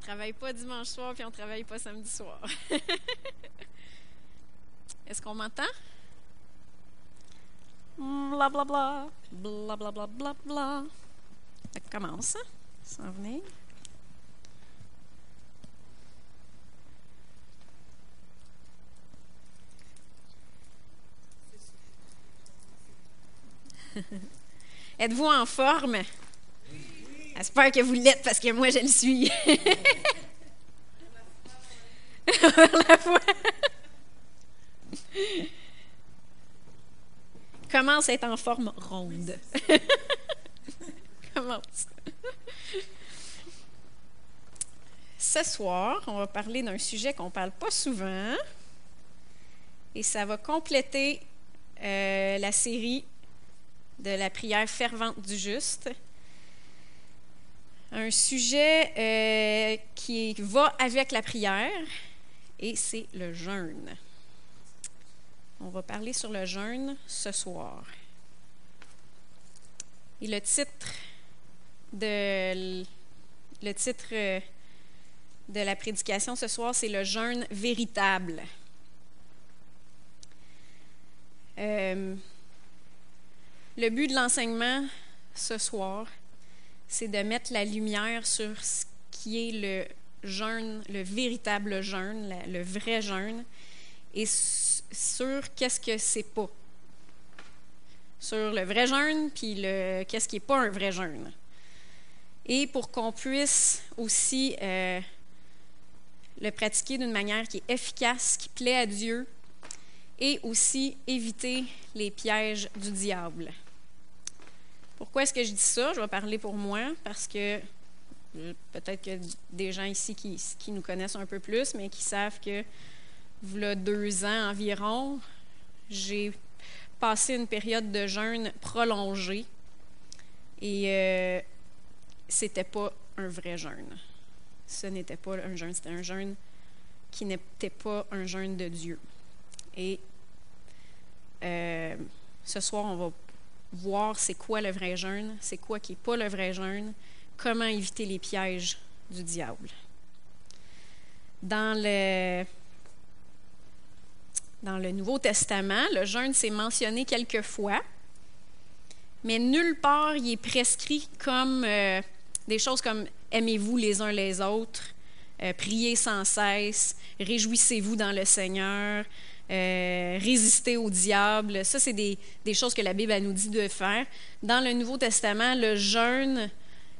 travaille pas dimanche soir puis on travaille pas samedi soir. Est-ce qu'on m'entend? Bla bla bla. Bla bla bla bla bla. Ça commence, hein? S'en venir. Êtes-vous en forme? J'espère que vous l'êtes parce que moi, je le suis. la foi. Commence à être en forme ronde. Commence. Ce soir, on va parler d'un sujet qu'on ne parle pas souvent et ça va compléter euh, la série de la prière fervente du juste. Un sujet euh, qui va avec la prière et c'est le jeûne. On va parler sur le jeûne ce soir. Et le titre de euh, la prédication ce soir, c'est le jeûne véritable. Euh, le but de l'enseignement ce soir, c'est de mettre la lumière sur ce qui est le jeûne, le véritable jeûne, le vrai jeûne, et sur qu'est-ce que c'est pas. Sur le vrai jeûne, puis le qu'est-ce qui n'est pas un vrai jeûne. Et pour qu'on puisse aussi euh, le pratiquer d'une manière qui est efficace, qui plaît à Dieu, et aussi éviter les pièges du diable. Pourquoi est-ce que je dis ça? Je vais parler pour moi parce que euh, peut-être que des gens ici qui, nous connaissent un peu plus, mais qui savent que, voilà deux ans environ, j'ai passé une période de jeûne prolongée et euh, c'était pas un vrai jeûne. Ce n'était pas un jeûne, c'était un jeûne qui n'était pas un jeûne de Dieu. Et euh, ce soir, on va voir c'est quoi le vrai jeûne, c'est quoi qui n'est pas le vrai jeûne, comment éviter les pièges du diable. Dans le, dans le Nouveau Testament, le jeûne s'est mentionné quelques fois, mais nulle part il est prescrit comme euh, des choses comme aimez-vous les uns les autres, euh, priez sans cesse, réjouissez-vous dans le Seigneur, euh, résister au diable. Ça, c'est des, choses que la Bible nous dit de faire. Dans le Nouveau Testament, le jeûne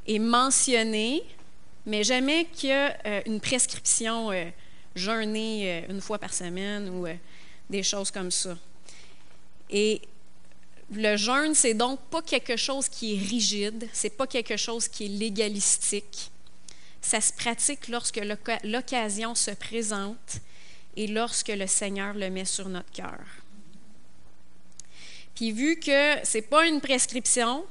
est mentionné, mais jamais qu'il y a euh, une prescription euh, jeûner une fois par semaine ou des choses comme ça. Et le jeûne, c'est donc pas quelque chose qui est rigide, c'est pas quelque chose qui est légalistique. Ça se pratique lorsque l'occasion se présente et lorsque le Seigneur le met sur notre cœur. Puis vu que ce n'est pas une prescription,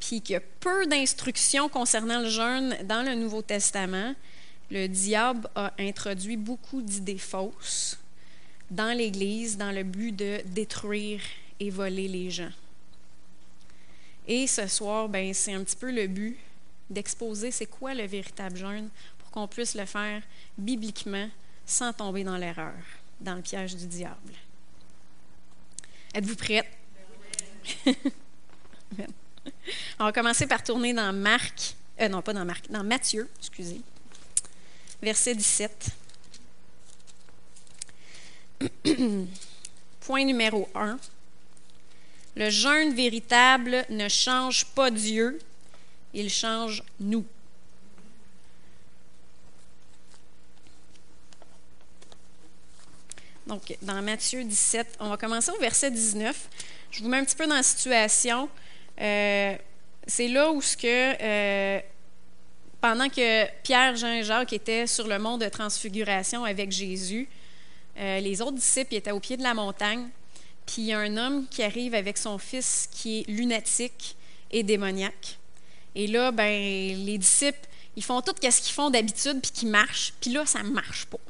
puis qu'il y a peu d'instructions concernant le jeûne dans le Nouveau Testament, le diable a introduit beaucoup d'idées fausses dans l'Église dans le but de détruire et voler les gens. Et ce soir, ben, c'est un petit peu le but d'exposer c'est quoi le véritable jeûne pour qu'on puisse le faire bibliquement sans tomber dans l'erreur, dans le piège du diable. Êtes-vous prête? On va commencer par tourner dans Marc, euh, non pas dans Marc, dans Matthieu, excusez, verset 17. Point numéro 1. Le jeûne véritable ne change pas Dieu, il change nous. Donc, dans Matthieu 17, on va commencer au verset 19. Je vous mets un petit peu dans la situation. Euh, c'est là où ce que, euh, pendant que Pierre, Jean et Jacques étaient sur le mont de transfiguration avec Jésus, euh, les autres disciples étaient au pied de la montagne, puis il y a un homme qui arrive avec son fils qui est lunatique et démoniaque. Et là, ben, les disciples, ils font tout ce qu'ils font d'habitude, puis qui marchent, puis là, ça ne marche pas.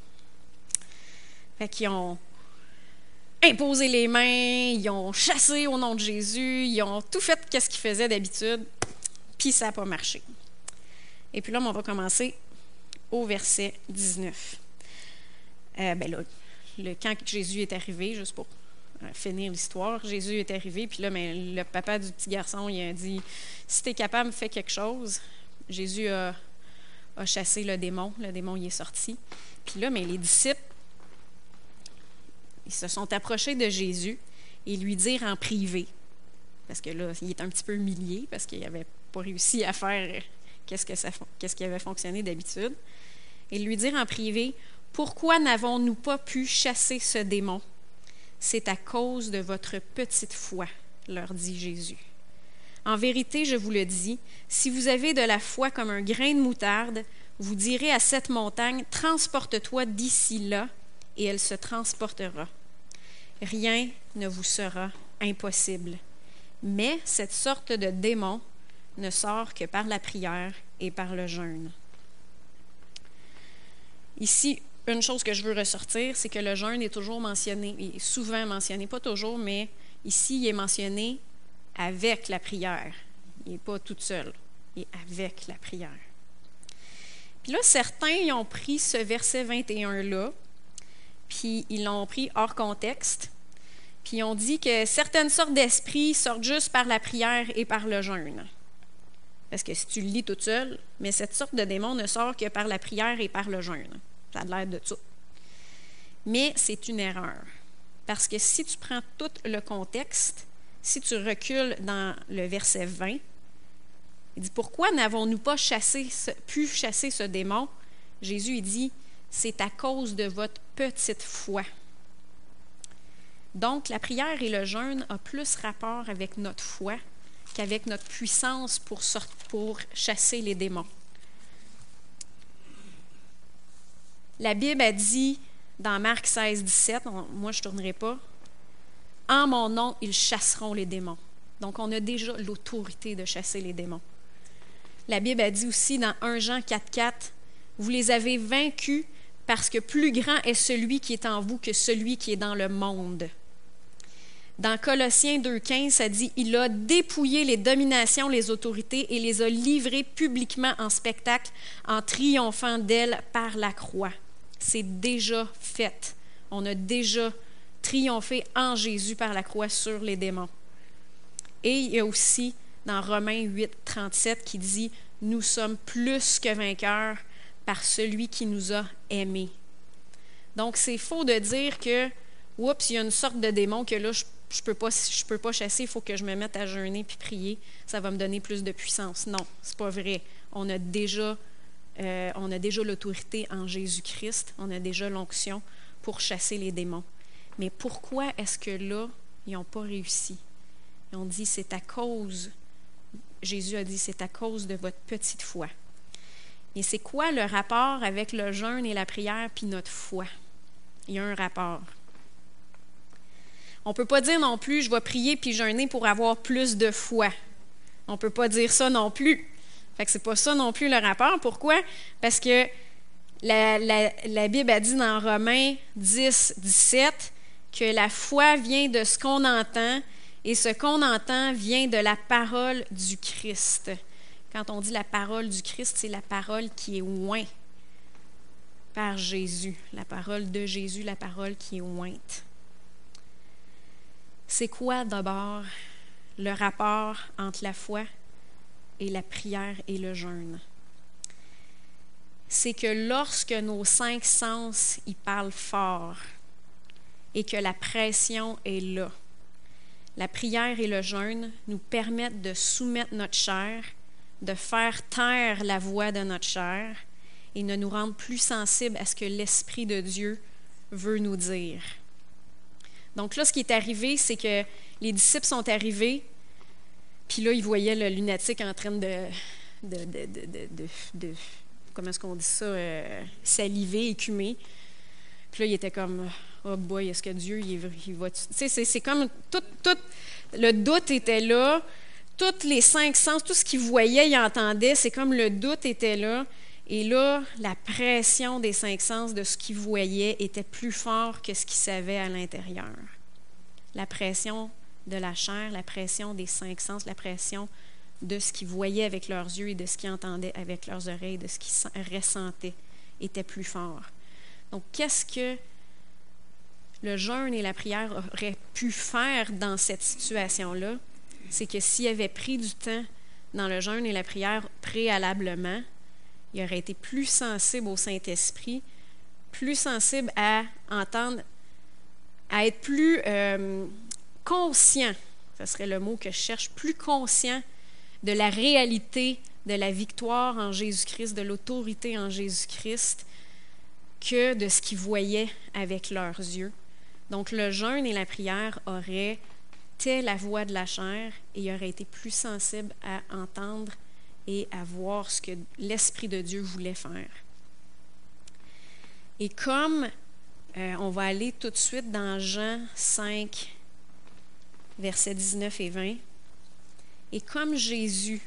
Fait qu'ils ont imposé les mains, ils ont chassé au nom de Jésus, ils ont tout fait ce qu'ils faisaient d'habitude, puis ça n'a pas marché. Et puis là, on va commencer au verset 19. Euh, ben là, le, quand Jésus est arrivé, juste pour euh, finir l'histoire, Jésus est arrivé, puis là, ben, le papa du petit garçon, il a dit Si tu es capable, fais quelque chose. Jésus a, chassé le démon, le démon y est sorti. Puis là, ben, les disciples, ils se sont approchés de Jésus et lui dirent en privé, parce que là, il est un petit peu humilié, parce qu'il n'avait pas réussi à faire qu'est-ce, qu'est-ce qui avait fonctionné d'habitude, et lui dire en privé pourquoi n'avons-nous pas pu chasser ce démon? C'est à cause de votre petite foi, leur dit Jésus. En vérité, je vous le dis, si vous avez de la foi comme un grain de moutarde, vous direz à cette montagne, transporte-toi d'ici là, et elle se transportera. Rien ne vous sera impossible. Mais cette sorte de démon ne sort que par la prière et par le jeûne. Ici, une chose que je veux ressortir, c'est que le jeûne est toujours mentionné, est souvent mentionné, pas toujours, mais ici, il est mentionné avec la prière. Il n'est pas tout seul, il est avec la prière. Puis là, certains ont pris ce verset 21-là, puis ils l'ont pris hors contexte, puis ils ont dit que certaines sortes d'esprits sortent juste par la prière et par le jeûne. Parce que si tu le lis toute seule, mais cette sorte de démon ne sort que par la prière et par le jeûne. Ça a l'air de tout. Mais c'est une erreur. Parce que si tu prends tout le contexte, si tu recules dans le verset 20, il dit Pourquoi n'avons-nous pas pu chasser ce démon Jésus il dit C'est à cause de votre petite foi. Donc, la prière et le jeûne ont plus rapport avec notre foi qu'avec notre puissance pour, pour chasser les démons. La Bible a dit dans Marc 16, 17, moi je ne tournerai pas, En mon nom, ils chasseront les démons. Donc on a déjà l'autorité de chasser les démons. La Bible a dit aussi dans 1 Jean 4, 4, Vous les avez vaincus parce que plus grand est celui qui est en vous que celui qui est dans le monde. Dans Colossiens 2.15, ça dit, il a dépouillé les dominations, les autorités et les a livrées publiquement en spectacle en triomphant d'elles par la croix. C'est déjà fait. On a déjà triomphé en Jésus par la croix sur les démons. Et il y a aussi dans Romains 8, 37 qui dit, nous sommes plus que vainqueurs par celui qui nous a aimés. Donc c'est faux de dire que, oups, il y a une sorte de démon que là, je je peux, pas, peux pas chasser, il faut que je me mette à jeûner puis prier, ça va me donner plus de puissance. Non, c'est pas vrai. On a déjà, euh, on déjà l'autorité en Jésus-Christ, on a déjà l'onction pour chasser les démons. Mais pourquoi est-ce que là, ils n'ont pas réussi? Ont dit, c'est à cause, Jésus a dit, c'est à cause de votre petite foi. Et c'est quoi le rapport avec le jeûne et la prière puis notre foi? Il y a un rapport. On ne peut pas dire non plus, je vais prier puis jeûner pour avoir plus de foi. On ne peut pas dire ça non plus. Fait que c'est pas ça non plus le rapport. Pourquoi? Parce que la, la Bible a dit dans Romains 10, 17 que la foi vient de ce qu'on entend et ce qu'on entend vient de la parole du Christ. Quand on dit la parole du Christ, c'est la parole qui est oint par Jésus, la parole de Jésus, la parole qui est ointe. C'est quoi d'abord le rapport entre la foi et la prière et le jeûne? C'est que lorsque nos cinq sens y parlent fort et que la pression est là, la prière et le jeûne nous permettent de soumettre notre chair, de faire taire la voix de notre chair et de nous rendre plus sensibles à ce que l'Esprit de Dieu veut nous dire. Donc là, ce qui est arrivé, c'est que les disciples sont arrivés, puis là, ils voyaient le lunatique en train de, de, de, de, comment est-ce qu'on dit ça, euh, saliver, écumer. Puis là, il était comme, oh boy, est-ce que Dieu, il, va... Tu sais, c'est comme, tout, tout, le doute était là, tous les cinq sens, tout ce qu'il voyait, il entendait, c'est comme le doute était là. Et là, la pression des cinq sens de ce qu'il voyait était plus fort que ce qu'il savait à l'intérieur. La pression de la chair, la pression des cinq sens, la pression de ce qu'ils voyaient avec leurs yeux et de ce qu'ils entendaient avec leurs oreilles, de ce qu'ils ressentaient était plus fort. Donc, qu'est-ce que le jeûne et la prière auraient pu faire dans cette situation-là? C'est que s'il avait pris du temps dans le jeûne et la prière préalablement, il aurait été plus sensible au Saint-Esprit, plus sensible à entendre, à être plus euh, conscient, ce serait le mot que je cherche, plus conscient de la réalité de la victoire en Jésus-Christ, de l'autorité en Jésus-Christ, que de ce qu'ils voyaient avec leurs yeux. Donc le jeûne et la prière auraient la voix de la chair et il aurait été plus sensible à entendre et à voir ce que l'Esprit de Dieu voulait faire. Et comme euh, on va aller tout de suite dans Jean 5, versets 19 et 20, et comme Jésus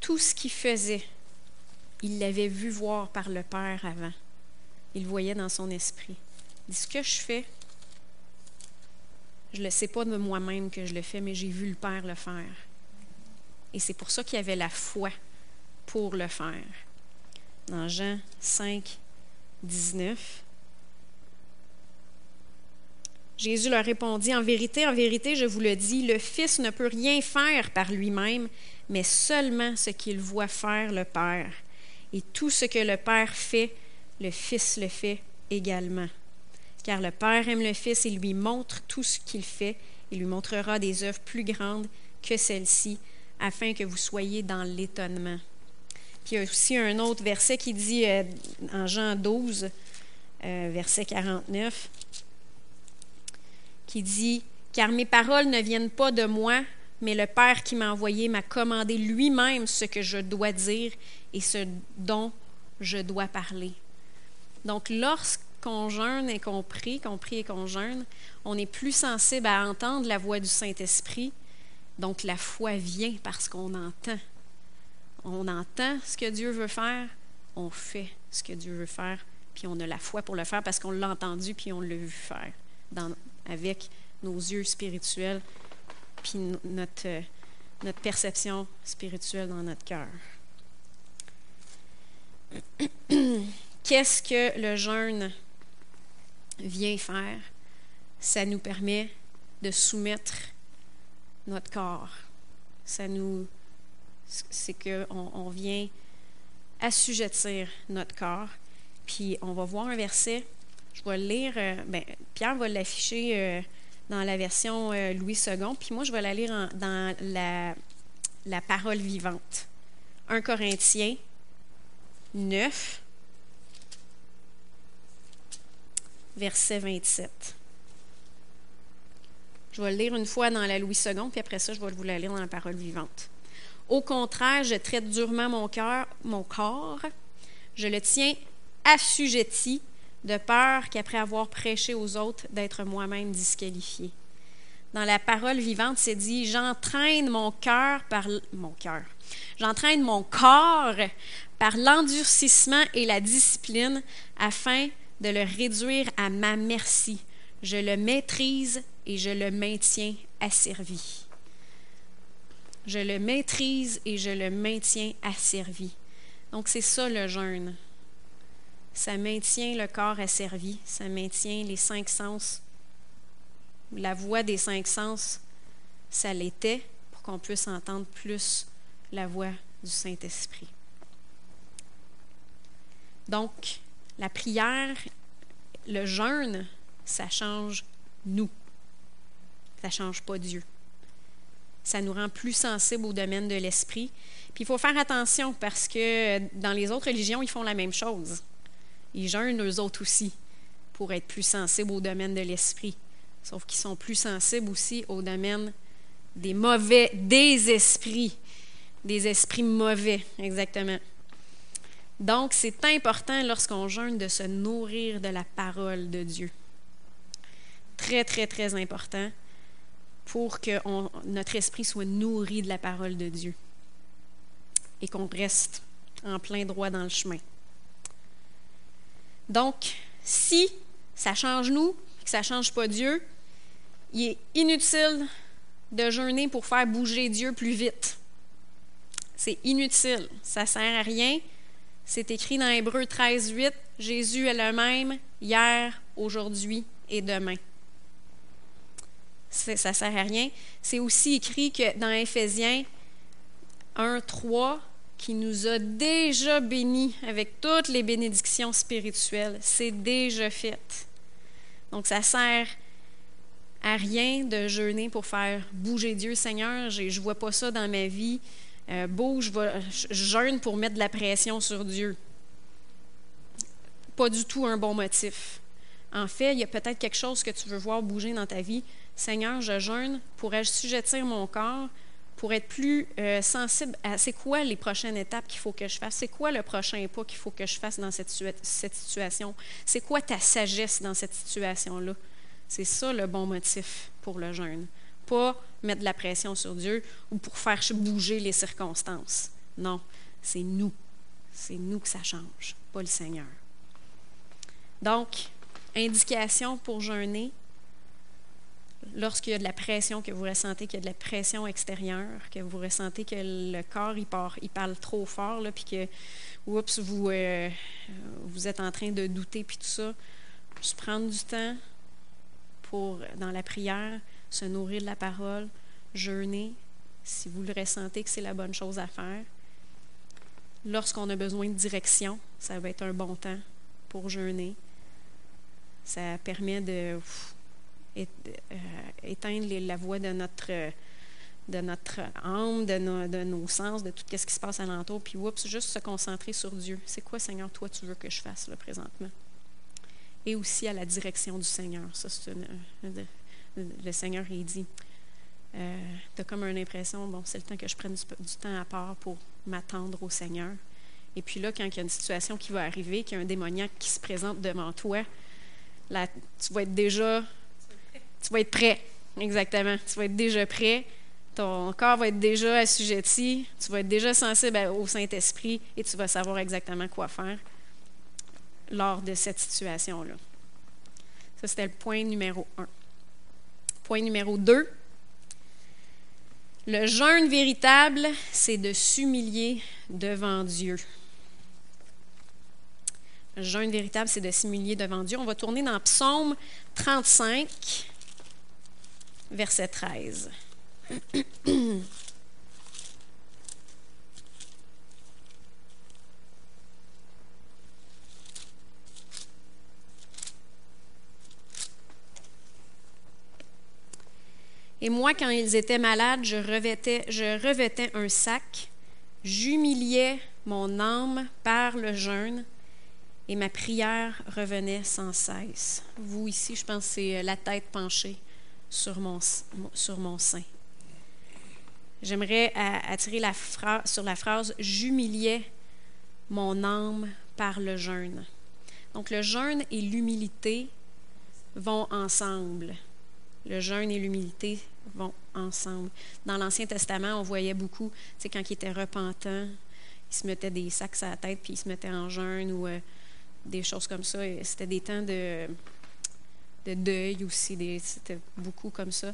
tout ce qu'il faisait, il l'avait vu voir par le Père avant. Il voyait dans son esprit. Il dit, ce que je fais, je ne le sais pas de moi-même que je le fais, mais j'ai vu le Père le faire. Et c'est pour ça qu'il avait la foi pour le faire. Dans Jean 5, 19, Jésus leur répondit, En vérité, en vérité, je vous le dis, le Fils ne peut rien faire par lui-même, mais seulement ce qu'il voit faire le Père. Et tout ce que le Père fait, le Fils le fait également. Car le Père aime le Fils et lui montre tout ce qu'il fait. Il lui montrera des œuvres plus grandes que celles-ci, afin que vous soyez dans l'étonnement. Puis il y a aussi un autre verset qui dit euh, en Jean 12, euh, verset 49, qui dit Car mes paroles ne viennent pas de moi, mais le Père qui m'a envoyé m'a commandé lui-même ce que je dois dire et ce dont je dois parler. Donc, lorsqu'on jeûne et qu'on prie, qu'on prie et qu'on jeûne, on est plus sensible à entendre la voix du Saint-Esprit. Donc, la foi vient parce qu'on entend. On entend ce que Dieu veut faire, on fait ce que Dieu veut faire, puis on a la foi pour le faire parce qu'on l'a entendu, puis on l'a vu faire avec nos yeux spirituels puis notre, euh, notre perception spirituelle dans notre cœur. Qu'est-ce que le jeûne vient faire? Ça nous permet de soumettre notre corps. Ça nous, c'est qu'on on vient assujettir notre corps. Puis on va voir un verset. Je vais le lire. Euh, ben, Pierre va l'afficher. Euh, dans la version euh, Louis II, puis moi, je vais la lire dans la, la parole vivante. 1 Corinthiens 9, verset 27. Je vais le lire une fois dans la Louis II, puis après ça, je vais vous la lire dans la parole vivante. Au contraire, je traite durement mon cœur, mon corps. Je le tiens assujetti de peur qu'après avoir prêché aux autres, d'être moi-même disqualifié. Dans la parole vivante, c'est dit J'entraîne mon cœur par mon cœur. J'entraîne mon corps par l'endurcissement et la discipline afin de le réduire à ma merci. Je le maîtrise et je le maintiens asservi. Je le maîtrise et je le maintiens asservi. Donc c'est ça le jeûne ça maintient le corps asservi, ça maintient les cinq sens. La voix des cinq sens, ça l'était pour qu'on puisse entendre plus la voix du Saint-Esprit. Donc, la prière, le jeûne, ça change nous. Ça ne change pas Dieu. Ça nous rend plus sensibles au domaine de l'esprit. Puis il faut faire attention parce que dans les autres religions, ils font la même chose. Ils jeûnent eux autres aussi pour être plus sensibles au domaine de l'esprit. Sauf qu'ils sont plus sensibles aussi au domaine des mauvais, des esprits. Des esprits mauvais, exactement. Donc, c'est important lorsqu'on jeûne de se nourrir de la parole de Dieu. Très, très, très important pour que notre esprit soit nourri de la parole de Dieu et qu'on reste en plein droit dans le chemin. Donc, si ça change nous, que ça ne change pas Dieu, il est inutile de jeûner pour faire bouger Dieu plus vite. C'est inutile, ça ne sert à rien. C'est écrit dans Hébreu 13, 8, Jésus est le même hier, aujourd'hui et demain. Ça ne sert à rien. C'est aussi écrit que dans Éphésiens 1, 3, qui nous a déjà bénis avec toutes les bénédictions spirituelles. C'est déjà fait. Donc, ça sert à rien de jeûner pour faire bouger Dieu. Seigneur, je ne vois pas ça dans ma vie. Euh, bouge, je, je jeûne pour mettre de la pression sur Dieu. Pas du tout un bon motif. En fait, il y a peut-être quelque chose que tu veux voir bouger dans ta vie. Seigneur, je jeûne pour assujettir mon corps pour être plus euh, sensible à c'est quoi les prochaines étapes qu'il faut que je fasse, c'est quoi le prochain pas qu'il faut que je fasse dans cette, cette situation, c'est quoi ta sagesse dans cette situation-là? C'est ça le bon motif pour le jeûne. Pas mettre de la pression sur Dieu ou pour faire bouger les circonstances. Non, c'est nous. C'est nous que ça change, pas le Seigneur. Donc, indication pour jeûner, lorsqu'il y a de la pression, que vous ressentez qu'il y a de la pression extérieure, que vous ressentez que le corps il, parle trop fort, là, puis que oups, vous, euh, vous êtes en train de douter, puis tout ça, juste prendre du temps pour, dans la prière, se nourrir de la parole, jeûner, si vous le ressentez que c'est la bonne chose à faire. Lorsqu'on a besoin de direction, ça va être un bon temps pour jeûner. Ça permet de euh, éteindre la voix de notre, âme, de, nos sens, de tout ce qui se passe alentour, puis oups, juste se concentrer sur Dieu. C'est quoi, Seigneur, toi, tu veux que je fasse là, présentement? Et aussi à la direction du Seigneur. Ça, c'est le Seigneur, il dit euh, Tu as comme une impression, bon, c'est le temps que je prenne du, du temps à part pour m'attendre au Seigneur. Et puis là, quand il y a une situation qui va arriver, qu'il y a un démoniaque qui se présente devant toi, là, tu vas être déjà tu vas être prêt. Exactement. Tu vas être déjà prêt. Ton corps va être déjà assujetti. Tu vas être déjà sensible au Saint-Esprit et tu vas savoir exactement quoi faire lors de cette situation-là. Ça, c'était le point numéro un. Point numéro deux. Le jeûne véritable, c'est de s'humilier devant Dieu. Le jeûne véritable, c'est de s'humilier devant Dieu. On va tourner dans Psaume 35 verset 13. Et moi, quand ils étaient malades, je revêtais, un sac, j'humiliais mon âme par le jeûne, et ma prière revenait sans cesse. Vous, ici, je pense c'est la tête penchée sur mon, sur mon sein. J'aimerais attirer la sur la phrase J'humiliais mon âme par le jeûne. Donc, le jeûne et l'humilité vont ensemble. Le jeûne et l'humilité vont ensemble. Dans l'Ancien Testament, on voyait beaucoup, tu sais, quand il était repentant, il se mettait des sacs à la tête, puis il se mettait en jeûne ou euh, des choses comme ça. C'était des temps de, de deuil aussi, c'était beaucoup comme ça.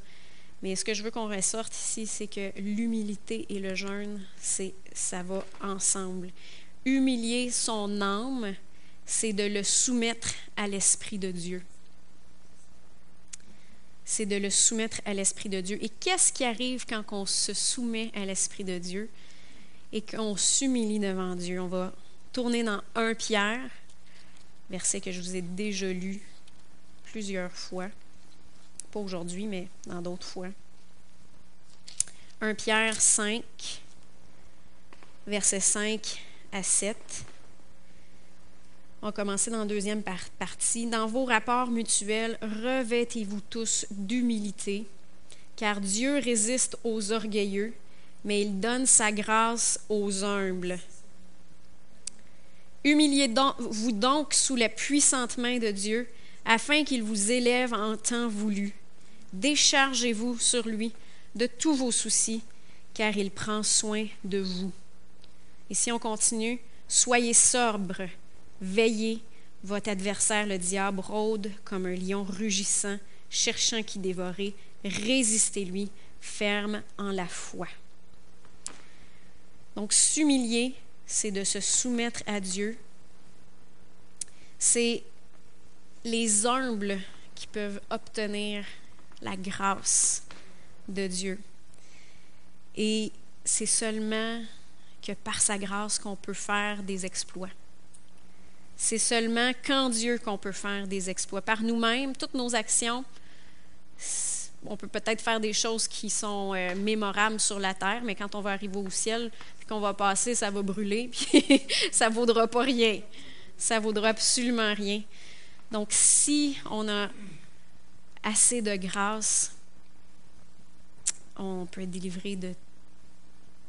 Mais ce que je veux qu'on ressorte ici, c'est que l'humilité et le jeûne, c'est, ça va ensemble. Humilier son âme, c'est de le soumettre à l'Esprit de Dieu. C'est de le soumettre à l'Esprit de Dieu. Et qu'est-ce qui arrive quand on se soumet à l'Esprit de Dieu et qu'on s'humilie devant Dieu? On va tourner dans 1 Pierre, verset que je vous ai déjà lu plusieurs fois. Pas aujourd'hui, mais dans d'autres fois. 1 Pierre 5, versets 5 à 7. On commencer dans la deuxième partie. Dans vos rapports mutuels, revêtez-vous tous d'humilité, car Dieu résiste aux orgueilleux, mais il donne sa grâce aux humbles. Humiliez-vous donc sous la puissante main de Dieu, afin qu'il vous élève en temps voulu. Déchargez-vous sur lui de tous vos soucis, car il prend soin de vous. Et si on continue, soyez sobre, veillez, votre adversaire le diable rôde comme un lion rugissant, cherchant qui dévorer, résistez-lui, ferme en la foi. Donc, s'humilier, c'est de se soumettre à Dieu. C'est les humbles qui peuvent obtenir la grâce de Dieu. Et c'est seulement que par sa grâce qu'on peut faire des exploits. C'est seulement qu'en Dieu qu'on peut faire des exploits. Par nous-mêmes, toutes nos actions, on peut peut-être faire des choses qui sont euh, mémorables sur la terre, mais quand on va arriver au ciel, puis qu'on va passer, ça va brûler, puis ça ne vaudra pas rien. Ça vaudra absolument rien. Donc, si on a assez de grâce, on peut être délivré de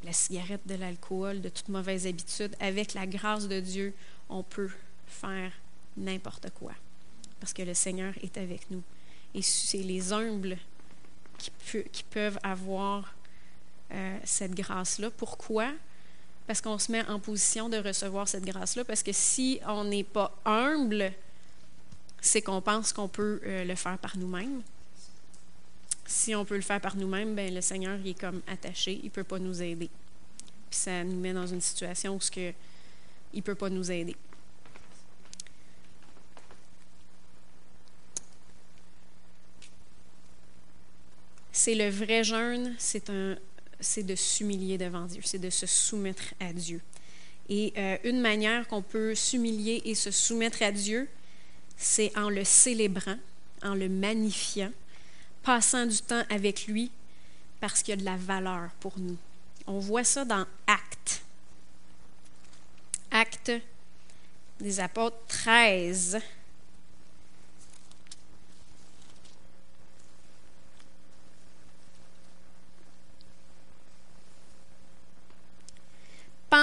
la cigarette, de l'alcool, de toute mauvaise habitude. Avec la grâce de Dieu, on peut faire n'importe quoi. Parce que le Seigneur est avec nous. Et c'est les humbles qui, peuvent avoir euh, cette grâce-là. Pourquoi? Parce qu'on se met en position de recevoir cette grâce-là. Parce que si on n'est pas humble, c'est qu'on pense qu'on peut euh, le faire par nous-mêmes. Si on peut le faire par nous-mêmes, ben le Seigneur il est comme attaché, il ne peut pas nous aider. Puis ça nous met dans une situation où il ne peut pas nous aider. C'est le vrai jeûne, c'est de s'humilier devant Dieu, c'est de se soumettre à Dieu. Et euh, une manière qu'on peut s'humilier et se soumettre à Dieu, c'est en le célébrant, en le magnifiant, passant du temps avec lui, parce qu'il y a de la valeur pour nous. On voit ça dans Actes. Actes des apôtres 13.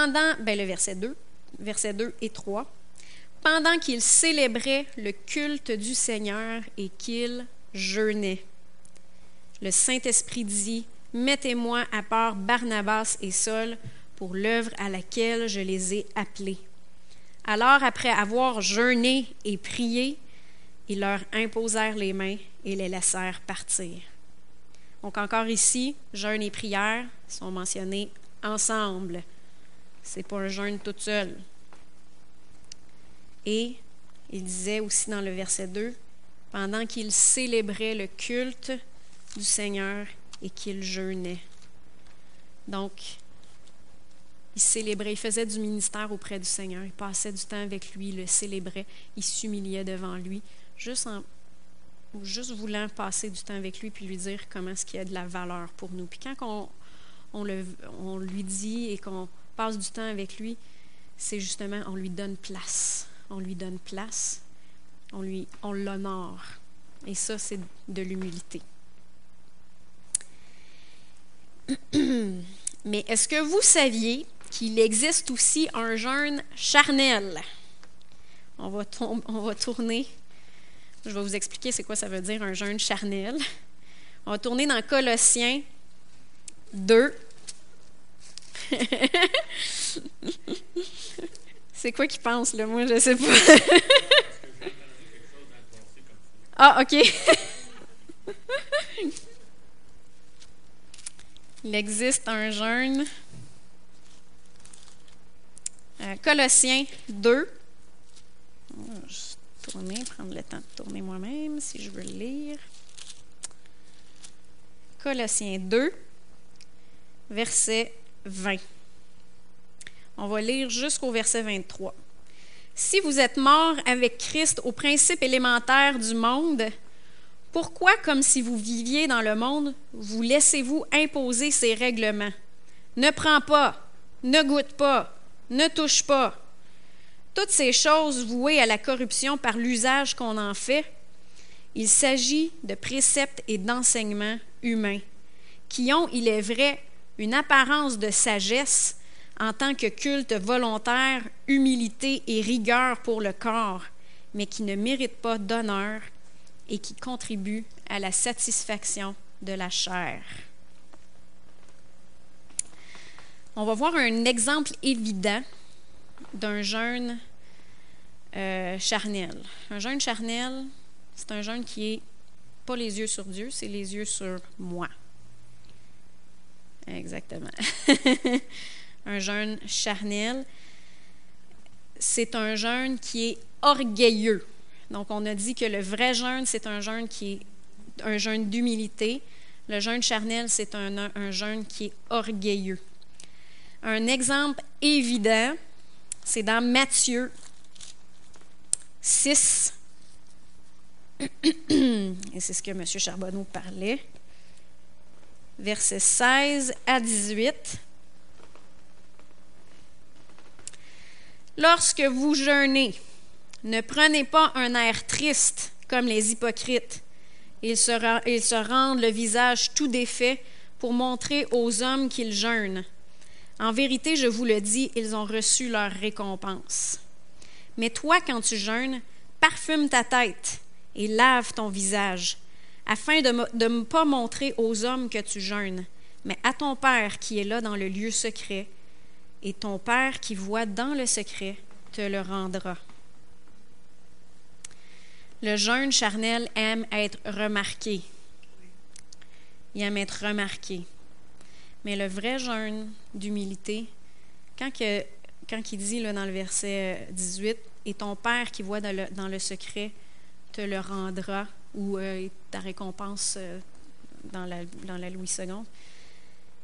Pendant, ben le verset 2, verset 2 et 3, pendant qu'il célébrait le culte du Seigneur et qu'il jeûnait. Le Saint-Esprit dit, Mettez-moi à part Barnabas et Saul pour l'œuvre à laquelle je les ai appelés. Alors, après avoir jeûné et prié, ils leur imposèrent les mains et les laissèrent partir. Donc encore ici, jeûne et prière sont mentionnés ensemble. C'est pas un jeûne toute seule. Et il disait aussi dans le verset 2, pendant qu'il célébrait le culte du Seigneur et qu'il jeûnait. Donc, il célébrait, il faisait du ministère auprès du Seigneur, il passait du temps avec lui, il le célébrait, il s'humiliait devant lui, juste en juste voulant passer du temps avec lui puis lui dire comment est-ce qu'il y a de la valeur pour nous. Puis quand on, on, le, on lui dit et qu'on passe du temps avec lui, c'est justement, on lui donne place. On lui donne place. On lui, on l'honore. Et ça, c'est de l'humilité. Mais est-ce que vous saviez qu'il existe aussi un jeûne charnel? On va, on va tourner. Je vais vous expliquer c'est quoi ça veut dire un jeûne charnel. On va tourner dans Colossiens 2, c'est quoi qu'il pense, là? Moi, je sais pas. ah, OK. Il existe un jeûne. Euh, Colossiens 2. Je vais tourner, prendre le temps de tourner moi-même si je veux le lire. Colossiens 2, verset 20. On va lire jusqu'au verset 23. Si vous êtes mort avec Christ au principe élémentaire du monde, pourquoi, comme si vous viviez dans le monde, vous laissez-vous imposer ces règlements? Ne prends pas, ne goûte pas, ne touche pas. Toutes ces choses vouées à la corruption par l'usage qu'on en fait, il s'agit de préceptes et d'enseignements humains qui ont, il est vrai, une apparence de sagesse en tant que culte volontaire, humilité et rigueur pour le corps, mais qui ne mérite pas d'honneur et qui contribue à la satisfaction de la chair. On va voir un exemple évident d'un jeûne euh, charnel. Un jeûne charnel, c'est un jeûne qui est pas les yeux sur Dieu, c'est les yeux sur moi. Exactement. un jeûne charnel. C'est un jeûne qui est orgueilleux. Donc, on a dit que le vrai jeûne, c'est un jeûne qui est un jeûne d'humilité. Le jeûne charnel, c'est un, un jeûne qui est orgueilleux. Un exemple évident, c'est dans Matthieu 6. Et c'est ce que M. Charbonneau parlait. Versets 16 à 18. Lorsque vous jeûnez, ne prenez pas un air triste comme les hypocrites. Ils se, ils se rendent le visage tout défait pour montrer aux hommes qu'ils jeûnent. En vérité, je vous le dis, ils ont reçu leur récompense. Mais toi, quand tu jeûnes, parfume ta tête et lave ton visage, afin de ne pas montrer aux hommes que tu jeûnes, mais à ton Père qui est là dans le lieu secret, et ton Père qui voit dans le secret te le rendra. Le jeûne charnel aime être remarqué. Il aime être remarqué. Mais le vrai jeûne d'humilité, quand, que, il dit là, dans le verset 18, et ton Père qui voit dans le secret te le rendra, ou euh, ta récompense euh, dans, la, dans la Louis II,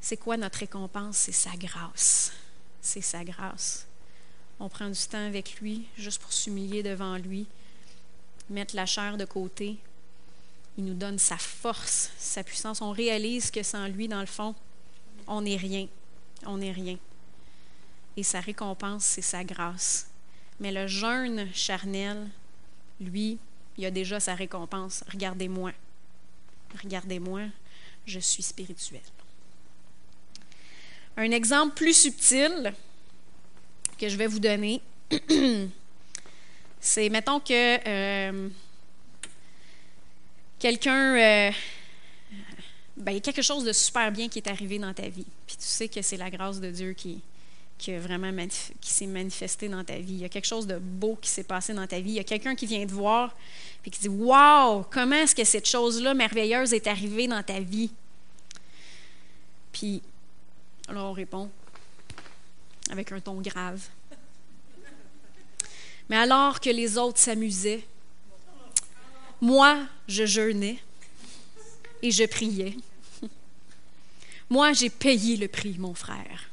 c'est quoi notre récompense? C'est sa grâce. C'est sa grâce. On prend du temps avec lui juste pour s'humilier devant lui, mettre la chair de côté. Il nous donne sa force, sa puissance. On réalise que sans lui, dans le fond, on n'est rien. On n'est rien. Et sa récompense, c'est sa grâce. Mais le jeûne charnel, lui, il a déjà sa récompense. Regardez-moi. Regardez-moi, je suis spirituel. Un exemple plus subtil que je vais vous donner, c'est, mettons que euh, quelqu'un, euh, ben, il y a quelque chose de super bien qui est arrivé dans ta vie, puis tu sais que c'est la grâce de Dieu qui, qui, qui s'est manifesté dans ta vie. Il y a quelque chose de beau qui s'est passé dans ta vie. Il y a quelqu'un qui vient te voir et qui dit Waouh, comment est-ce que cette chose-là merveilleuse est arrivée dans ta vie? Puis, alors on répond avec un ton grave. Mais alors que les autres s'amusaient, moi, je jeûnais et je priais. Moi, j'ai payé le prix, mon frère.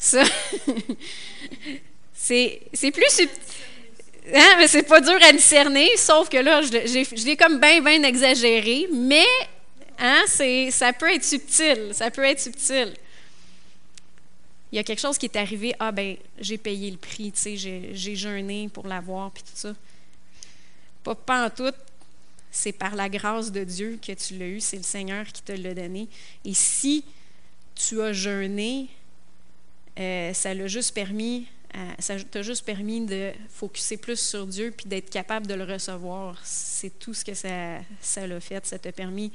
Ça, c'est, plus subtil. Hein, mais c'est pas dur à discerner, sauf que là, je, l'ai comme bien, bien exagéré, mais hein, c'est, ça peut être subtil, ça peut être subtil. Il y a quelque chose qui est arrivé, ah ben, j'ai payé le prix, tu sais, j'ai, jeûné pour l'avoir, puis tout ça. Pas, pas en tout, c'est par la grâce de Dieu que tu l'as eu, c'est le Seigneur qui te l'a donné. Et si tu as jeûné euh, euh, ça t'a juste permis de focuser plus sur Dieu puis d'être capable de le recevoir. C'est tout ce que ça, ça l'a fait. Ça t'a permis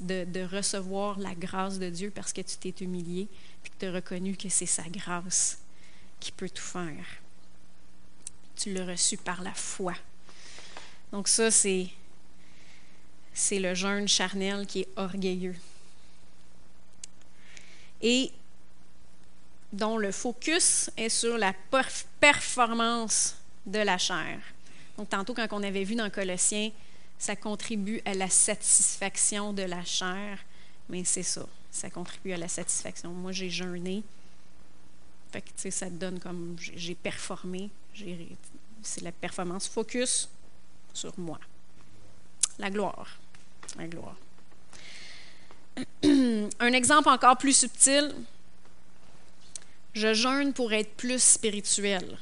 de, de, recevoir la grâce de Dieu parce que tu t'es humilié puis que tu as reconnu que c'est sa grâce qui peut tout faire. Tu l'as reçu par la foi. Donc ça, c'est, c'est le jeûne charnel qui est orgueilleux. Et dont le focus est sur la performance de la chair. Donc, tantôt, quand on avait vu dans Colossiens, ça contribue à la satisfaction de la chair, mais c'est ça, ça contribue à la satisfaction. Moi, j'ai jeûné, fait ça donne comme, j'ai performé, c'est la performance, focus sur moi. La gloire, la gloire. Un exemple encore plus subtil, je jeûne pour être plus spirituel.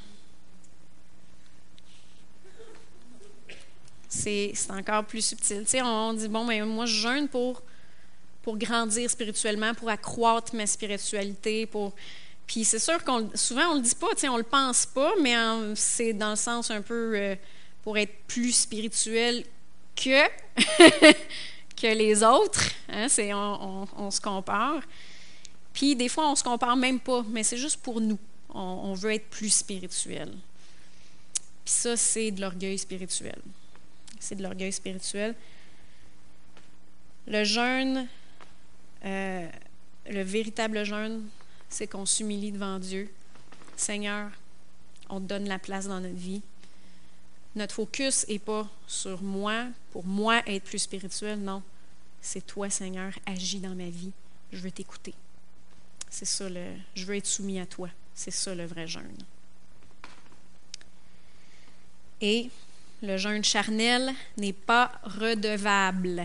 C'est encore plus subtil. Tu sais, on dit, bon, mais moi, je jeûne pour, pour grandir spirituellement, pour accroître ma spiritualité. Puis c'est sûr qu'on souvent on le dit pas, tu sais, on le pense pas, mais c'est dans le sens un peu euh, pour être plus spirituel que que les autres. Hein, on, on, se compare. Puis des fois, on ne se compare même pas, mais c'est juste pour nous. On, veut être plus spirituel. Puis ça, c'est de l'orgueil spirituel. C'est de l'orgueil spirituel. Le jeûne Euh, le véritable jeûne, c'est qu'on s'humilie devant Dieu. Seigneur, on te donne la place dans notre vie. Notre focus n'est pas sur moi, pour moi être plus spirituel, non. C'est toi, Seigneur, agis dans ma vie. Je veux t'écouter. C'est ça le. Je veux être soumis à toi. C'est ça le vrai jeûne. Et le jeûne charnel n'est pas redevable.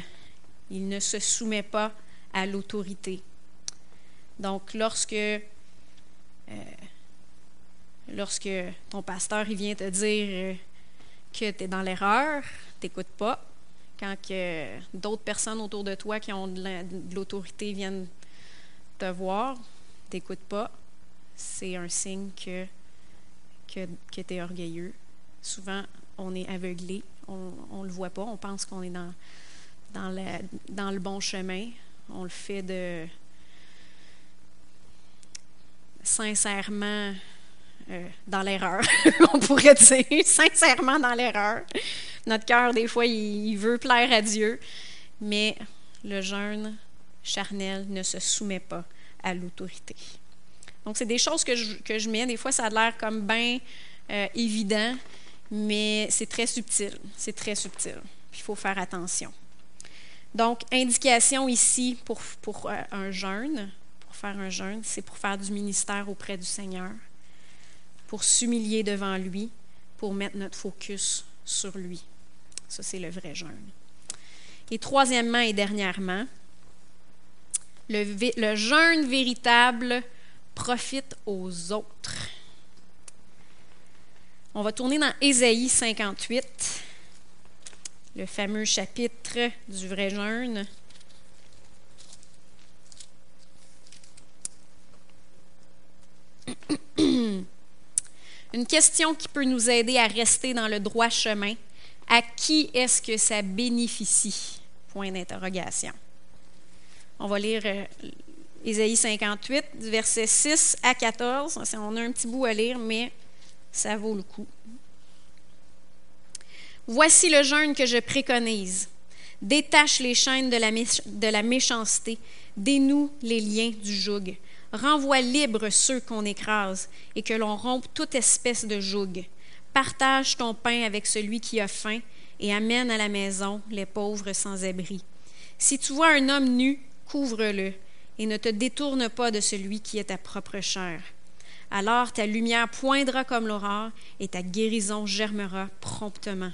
Il ne se soumet pas à l'autorité. Donc, lorsque, euh, lorsque ton pasteur il vient te dire euh, que tu es dans l'erreur, tu n'écoutes pas. Quand d'autres personnes autour de toi qui ont de l'autorité viennent te voir, tu n'écoutes pas. C'est un signe que, que, que tu es orgueilleux. Souvent, on est aveuglé, on ne le voit pas, on pense qu'on est dans, le bon chemin. On le fait de sincèrement euh, dans l'erreur, on pourrait dire, sincèrement dans l'erreur. Notre cœur, des fois, il, veut plaire à Dieu, mais le jeûne charnel ne se soumet pas à l'autorité. Donc, c'est des choses que je, que je mets. Des fois, ça a l'air comme bien euh, évident, mais c'est très subtil. C'est très subtil. Il faut faire attention. Donc, indication ici pour, pour euh, un jeûne, pour faire un jeûne, c'est pour faire du ministère auprès du Seigneur, pour s'humilier devant lui, pour mettre notre focus sur lui. Ça, c'est le vrai jeûne. Et troisièmement et dernièrement, le, jeûne véritable profite aux autres. On va tourner dans Ésaïe 58, le fameux chapitre du vrai jeûne. Une question qui peut nous aider à rester dans le droit chemin. À qui est-ce que ça bénéficie? Point d'interrogation. On va lire euh, Ésaïe 58, versets 6 à 14. On a un petit bout à lire, mais ça vaut le coup. Voici le jeûne que je préconise. Détache les chaînes de la, de la méchanceté, dénoue les liens du joug. Renvoie libre ceux qu'on écrase et que l'on rompe toute espèce de joug. Partage ton pain avec celui qui a faim et amène à la maison les pauvres sans abri. Si tu vois un homme nu, couvre-le et ne te détourne pas de celui qui est ta propre chair. Alors ta lumière poindra comme l'aurore et ta guérison germera promptement.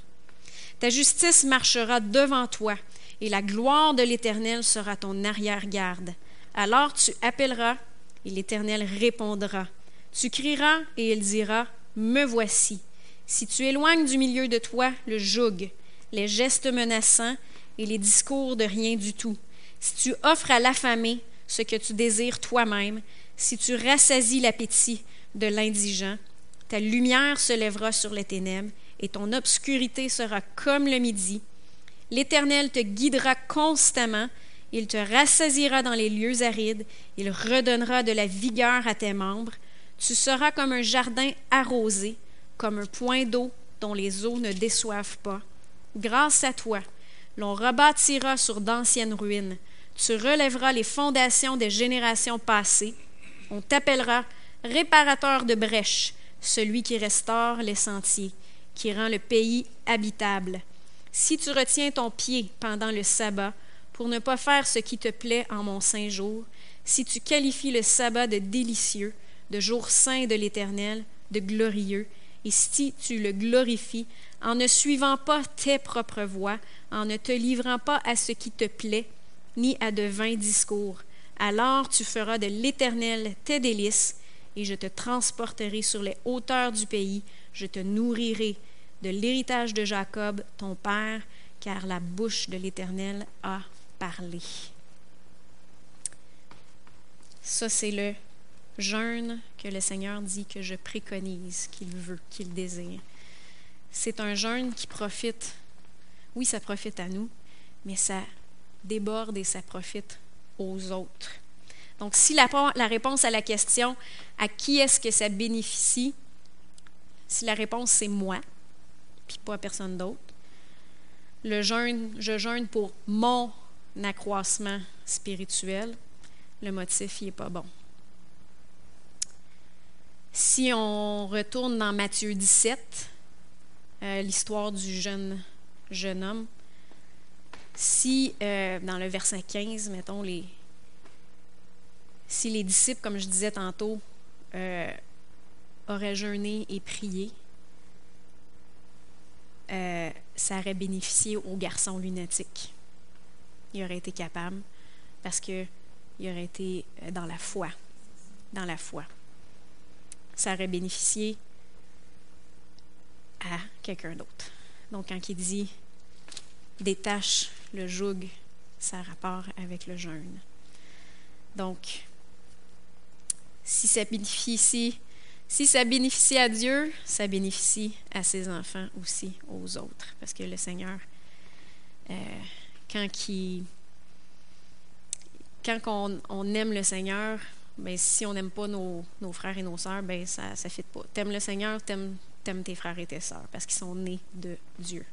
Ta justice marchera devant toi et la gloire de l'Éternel sera ton arrière-garde. Alors tu appelleras et l'Éternel répondra. Tu crieras et il dira, Me voici. Si tu éloignes du milieu de toi le joug, les gestes menaçants et les discours de rien du tout, si tu offres à l'affamé ce que tu désires toi-même, si tu rassasies l'appétit de l'indigent, ta lumière se lèvera sur les ténèbres et ton obscurité sera comme le midi. L'Éternel te guidera constamment il te rassasiera dans les lieux arides, il redonnera de la vigueur à tes membres. Tu seras comme un jardin arrosé, comme un point d'eau dont les eaux ne déçoivent pas. Grâce à toi, l'on rebâtira sur d'anciennes ruines. Tu relèveras les fondations des générations passées. On t'appellera réparateur de brèches, celui qui restaure les sentiers, qui rend le pays habitable. Si tu retiens ton pied pendant le sabbat, pour ne pas faire ce qui te plaît en mon saint jour, si tu qualifies le sabbat de délicieux, de jour saint de l'Éternel, de glorieux, et si tu le glorifies en ne suivant pas tes propres voies, en ne te livrant pas à ce qui te plaît, ni à de vains discours, alors tu feras de l'Éternel tes délices, et je te transporterai sur les hauteurs du pays, je te nourrirai de l'héritage de Jacob, ton père, car la bouche de l'Éternel a parler. Ça, c'est le jeûne que le Seigneur dit que je préconise, qu'il veut, qu'il désire. C'est un jeûne qui profite, oui, ça profite à nous, mais ça déborde et ça profite aux autres. Donc, si la, réponse à la question à qui est-ce que ça bénéficie, si la réponse c'est moi, puis pas à personne d'autre, le jeûne, je jeûne pour mon accroissement spirituel, le motif n'est pas bon. Si on retourne dans Matthieu 17, euh, l'histoire du jeune, jeune homme, si euh, dans le verset 15, mettons, les, si les disciples, comme je disais tantôt, euh, auraient jeûné et prié, ça aurait bénéficié au garçon lunatique. Il aurait été capable parce qu'il aurait été dans la foi. Dans la foi. Ça aurait bénéficié à quelqu'un d'autre. Donc, quand il dit détache le joug, ça rapport avec le jeûne. Donc, si ça bénéficie, à Dieu, ça bénéficie à ses enfants aussi, aux autres. Parce que le Seigneur, euh, quand, on, aime le Seigneur, ben, si on n'aime pas nos, frères et nos sœurs, ben, ça ne fit pas. T'aimes le Seigneur, t'aimes tes frères et tes sœurs, parce qu'ils sont nés de Dieu.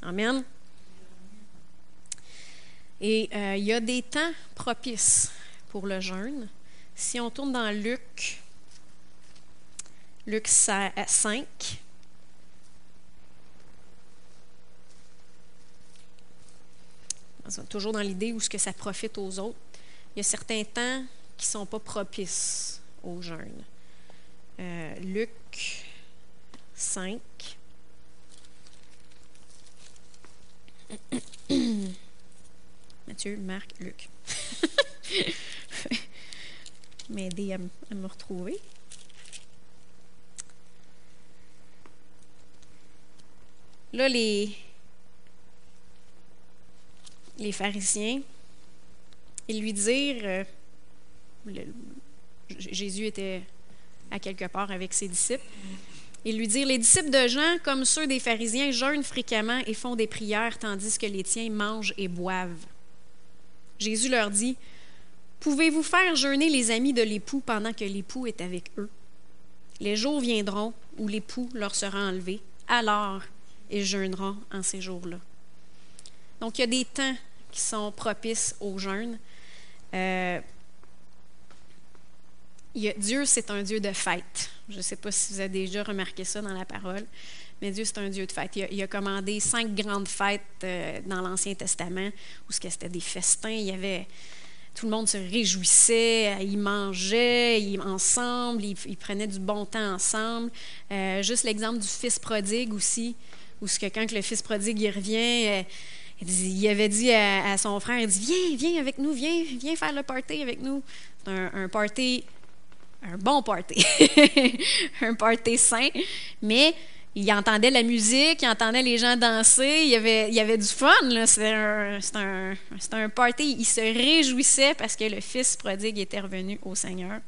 Amen. Et euh, il y a des temps propices pour le jeûne. Si on tourne dans Luc, Luc 5, toujours dans l'idée où ce que ça profite aux autres, il y a certains temps qui ne sont pas propices au jeûne. Euh, Luc 5. Mathieu, Marc, Luc. M'aider à, me retrouver. Là, les, les pharisiens, ils lui dirent, euh, Jésus était à quelque part avec ses disciples, ils lui dirent, les disciples de Jean, comme ceux des pharisiens, jeûnent fréquemment et font des prières, tandis que les tiens mangent et boivent. Jésus leur dit, Pouvez-vous faire jeûner les amis de l'époux pendant que l'époux est avec eux? Les jours viendront où l'époux leur sera enlevé, alors ils jeûneront en ces jours-là. Donc, il y a des temps qui sont propices au jeûne. Euh, Dieu, c'est un Dieu de fête. Je ne sais pas si vous avez déjà remarqué ça dans la parole, mais Dieu, c'est un Dieu de fête. Il a, commandé cinq grandes fêtes euh, dans l'Ancien Testament où c'était des festins. Il y avait. Tout le monde se réjouissait, ils mangeaient ils, ensemble, ils, prenaient du bon temps ensemble. Euh, juste l'exemple du fils prodigue aussi, où que quand le fils prodigue il revient, euh, il, avait dit à, son frère, il dit, viens, viens avec nous, viens, viens faire le party avec nous. C'est un, un party un bon party, un party sain, mais il entendait la musique, il entendait les gens danser, il y avait, du fun. C'était un, party. Il se réjouissait parce que le fils prodigue était revenu au Seigneur.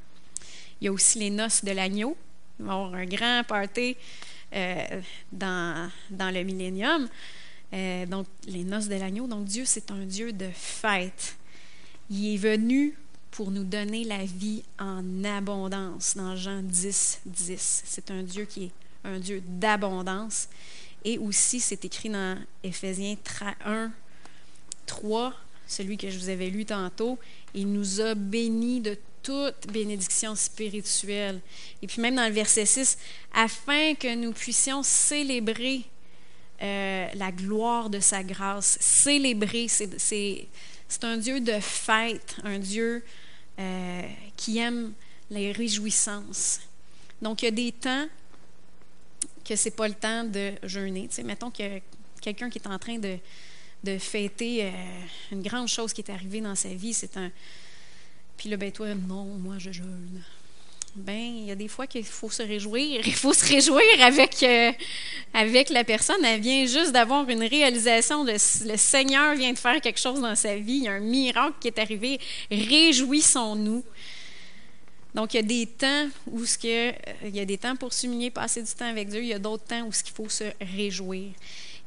Il y a aussi les noces de l'agneau. Il va avoir un grand party euh, dans, dans le millénium. Euh, donc, les noces de l'agneau. Donc, Dieu, c'est un Dieu de fête. Il est venu pour nous donner la vie en abondance dans Jean 10, 10. C'est un Dieu qui est un Dieu d'abondance. Et aussi, c'est écrit dans Éphésiens 1, 3, celui que je vous avais lu tantôt, il nous a bénis de toute bénédiction spirituelle. Et puis même dans le verset 6, afin que nous puissions célébrer euh, la gloire de sa grâce. Célébrer, c'est un Dieu de fête, un Dieu euh, qui aiment les réjouissances. Donc, il y a des temps que ce n'est pas le temps de jeûner. Tu sais, mettons a quelqu'un qui est en train de, de fêter euh, une grande chose qui est arrivée dans sa vie. C'est un. Puis là, ben toi, non, moi, je jeûne ben il y a des fois qu'il faut se réjouir. Il faut se réjouir avec, euh, avec la personne. Elle vient juste d'avoir une réalisation. De, le Seigneur vient de faire quelque chose dans sa vie. Il y a un miracle qui est arrivé. Réjouissons-nous. Donc, il y a des temps où ce que, euh, il y a des temps pour s'humilier, passer du temps avec Dieu. Il y a d'autres temps où ce qu'il faut se réjouir.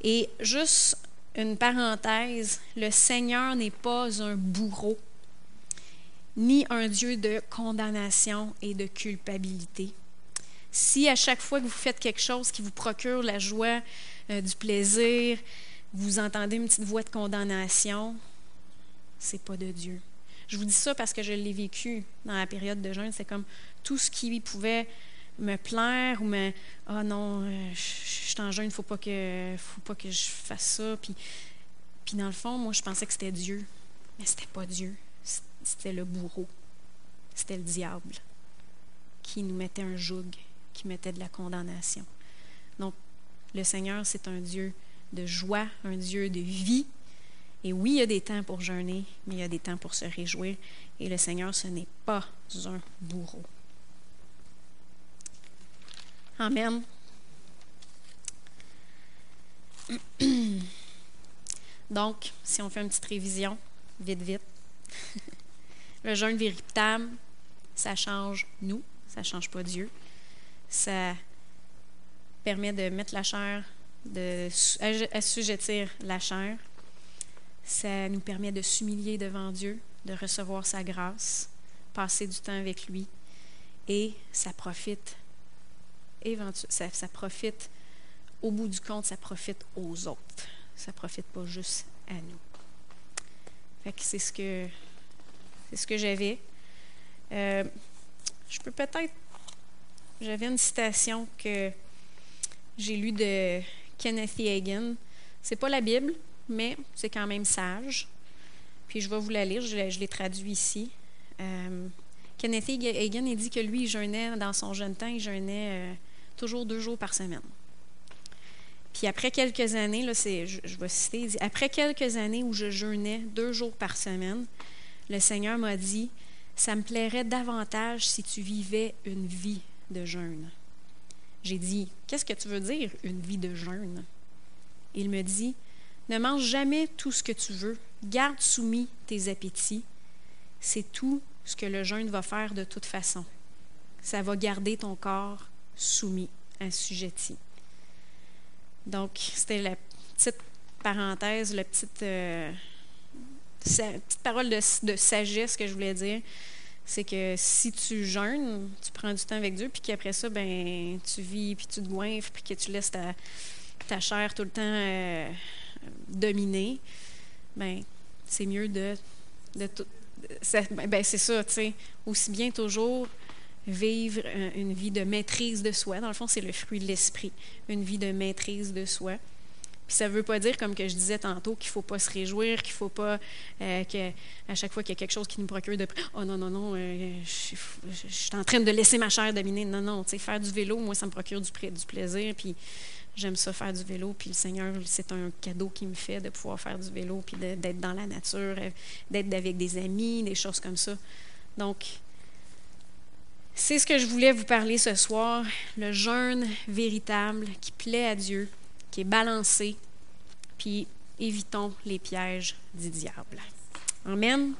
Et juste une parenthèse, le Seigneur n'est pas un bourreau ni un Dieu de condamnation et de culpabilité. Si à chaque fois que vous faites quelque chose qui vous procure la joie, euh, du plaisir, vous entendez une petite voix de condamnation, c'est pas de Dieu. Je vous dis ça parce que je l'ai vécu dans la période de jeûne. C'est comme tout ce qui pouvait me plaire ou me ah non euh, je, suis en jeûne faut pas que faut pas que je fasse ça puis puis dans le fond moi je pensais que c'était Dieu. Mais c'était pas Dieu. C'était le bourreau. C'était le diable qui nous mettait un joug qui mettait de la condamnation. Donc le Seigneur c'est un Dieu de joie un Dieu de vie et oui, il y a des temps pour jeûner, mais il y a des temps pour se réjouir. Et le Seigneur, ce n'est pas un bourreau. Amen. Donc, si on fait une petite révision, vite, vite. le jeûne véritable, ça change nous, ça ne change pas Dieu. Ça permet de mettre la chair, de assujettir la chair. Ça nous permet de s'humilier devant Dieu, de recevoir sa grâce, passer du temps avec lui. Et ça profite ça, ça profite, au bout du compte, ça profite aux autres. Ça profite pas juste à nous. Fait que c'est ce que c'est ce que j'avais. Euh, je peux peut-être. J'avais une citation que j'ai lue de Kenneth Hagin. C'est pas la Bible, mais c'est quand même sage. Puis je vais vous la lire, je, l'ai traduit ici. Euh, Kenneth Hagin, il dit que lui, il jeûnait dans son jeune temps, il jeûnait euh, toujours deux jours par semaine. Puis après quelques années, là, c'est, je, vais citer, après quelques années où je jeûnais deux jours par semaine, le Seigneur m'a dit, ça me plairait davantage si tu vivais une vie de jeûne. J'ai dit, qu'est-ce que tu veux dire, une vie de jeûne? Il me dit, ne mange jamais tout ce que tu veux, garde soumis tes appétits. C'est tout ce que le jeûne va faire de toute façon. Ça va garder ton corps soumis, assujetti. Donc, c'était la petite parenthèse, la petite, euh, petite parole de, sagesse que je voulais dire. C'est que si tu jeûnes, tu prends du temps avec Dieu, puis qu'après ça, ben, tu vis, puis tu te goinfres, puis que tu laisses ta, ta chair tout le temps euh, dominer, ben, c'est mieux de, de tout. Ben, c'est ça, tu sais. Aussi bien toujours vivre une vie de maîtrise de soi. Dans le fond, c'est le fruit de l'esprit, une vie de maîtrise de soi. Puis ça ne veut pas dire, comme que je disais tantôt, qu'il ne faut pas se réjouir, qu'il ne faut pas euh, qu'à chaque fois qu'il y a quelque chose qui nous procure de oh non, non, non, euh, je, suis en train de laisser ma chair dominer. Non, non, tu sais, faire du vélo, moi, ça me procure du, du plaisir. Puis j'aime ça faire du vélo. Puis le Seigneur, c'est un cadeau qu'il me fait de pouvoir faire du vélo, puis d'être dans la nature, euh, d'être avec des amis, des choses comme ça. Donc, c'est ce que je voulais vous parler ce soir, le jeûne véritable qui plaît à Dieu, qui est balancé, puis évitons les pièges du diable. Amen.